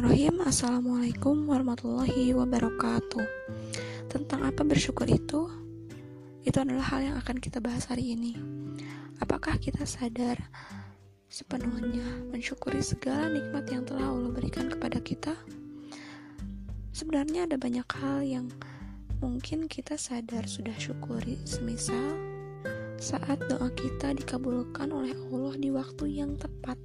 Bismillahirrahmanirrahim Assalamualaikum warahmatullahi wabarakatuh Tentang apa bersyukur itu? Itu adalah hal yang akan kita bahas hari ini Apakah kita sadar sepenuhnya mensyukuri segala nikmat yang telah Allah berikan kepada kita? Sebenarnya ada banyak hal yang mungkin kita sadar sudah syukuri Semisal saat doa kita dikabulkan oleh Allah di waktu yang tepat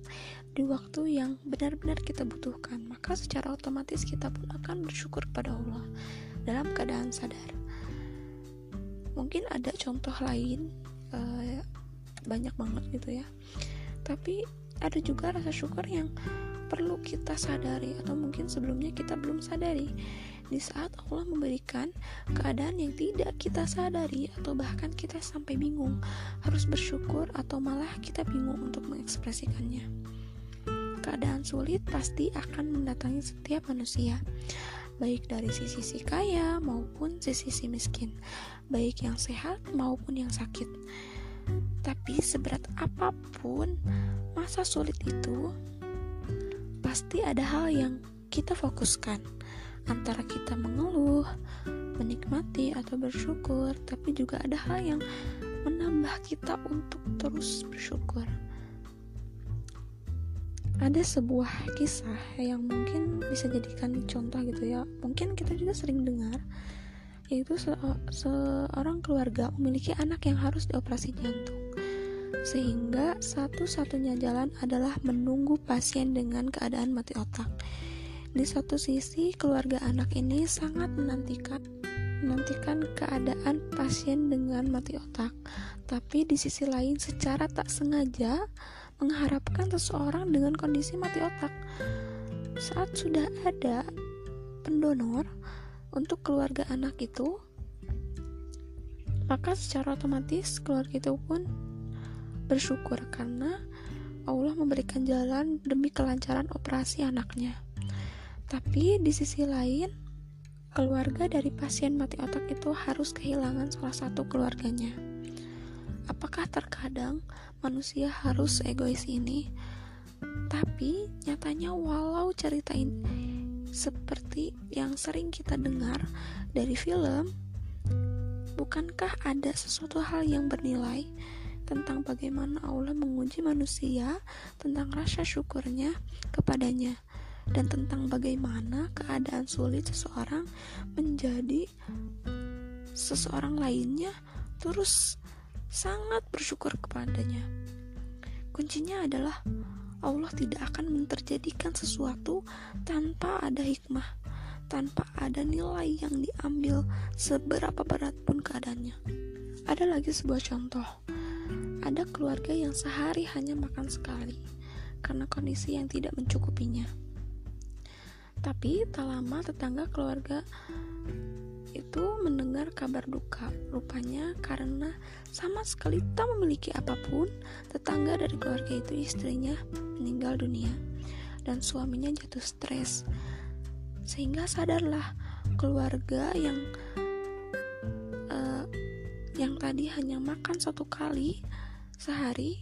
di waktu yang benar-benar kita butuhkan, maka secara otomatis kita pun akan bersyukur kepada Allah dalam keadaan sadar. Mungkin ada contoh lain, uh, banyak banget gitu ya. Tapi ada juga rasa syukur yang perlu kita sadari atau mungkin sebelumnya kita belum sadari di saat Allah memberikan keadaan yang tidak kita sadari atau bahkan kita sampai bingung harus bersyukur atau malah kita bingung untuk mengekspresikannya keadaan sulit pasti akan mendatangi setiap manusia, baik dari sisi si kaya maupun sisi si miskin, baik yang sehat maupun yang sakit. Tapi seberat apa pun masa sulit itu, pasti ada hal yang kita fokuskan antara kita mengeluh, menikmati atau bersyukur, tapi juga ada hal yang menambah kita untuk terus bersyukur. Ada sebuah kisah yang mungkin bisa jadikan contoh gitu ya. Mungkin kita juga sering dengar yaitu se seorang keluarga memiliki anak yang harus dioperasi jantung. Sehingga satu-satunya jalan adalah menunggu pasien dengan keadaan mati otak di satu sisi keluarga anak ini sangat menantikan menantikan keadaan pasien dengan mati otak tapi di sisi lain secara tak sengaja mengharapkan seseorang dengan kondisi mati otak. Saat sudah ada pendonor untuk keluarga anak itu, maka secara otomatis keluarga itu pun bersyukur karena Allah memberikan jalan demi kelancaran operasi anaknya. Tapi di sisi lain, keluarga dari pasien mati otak itu harus kehilangan salah satu keluarganya. Apakah terkadang manusia harus egois ini? Tapi nyatanya walau cerita ini seperti yang sering kita dengar dari film, bukankah ada sesuatu hal yang bernilai tentang bagaimana Allah menguji manusia tentang rasa syukurnya kepadanya dan tentang bagaimana keadaan sulit seseorang menjadi seseorang lainnya terus sangat bersyukur kepadanya. Kuncinya adalah Allah tidak akan menterjadikan sesuatu tanpa ada hikmah, tanpa ada nilai yang diambil seberapa berat pun keadaannya. Ada lagi sebuah contoh. Ada keluarga yang sehari hanya makan sekali karena kondisi yang tidak mencukupinya. Tapi tak lama tetangga keluarga itu mendengar kabar duka. Rupanya karena sama sekali tak memiliki apa pun, tetangga dari keluarga itu istrinya meninggal dunia dan suaminya jatuh stres. Sehingga sadarlah keluarga yang uh, yang tadi hanya makan satu kali sehari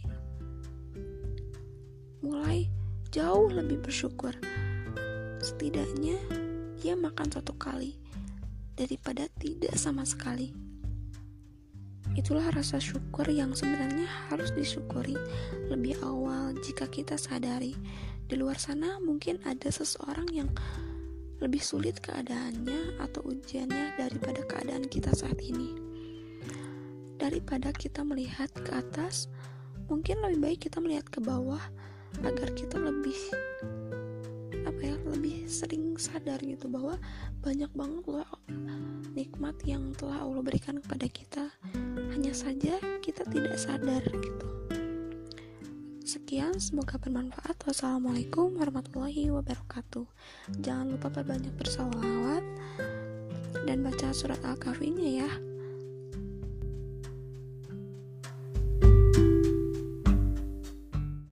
mulai jauh lebih bersyukur. Setidaknya dia makan satu kali daripada tidak sama sekali. Itulah rasa syukur yang sebenarnya harus disyukuri lebih awal jika kita sadari di luar sana mungkin ada seseorang yang lebih sulit keadaannya atau ujiannya daripada keadaan kita saat ini. Daripada kita melihat ke atas, mungkin lebih baik kita melihat ke bawah agar kita lebih apa lebih sering sadar gitu bahwa banyak banget loh nikmat yang telah Allah berikan kepada kita. Hanya saja kita tidak sadar gitu. Sekian semoga bermanfaat. Wassalamualaikum warahmatullahi wabarakatuh. Jangan lupa perbanyak bersalawat dan baca surat al-kahfinya ya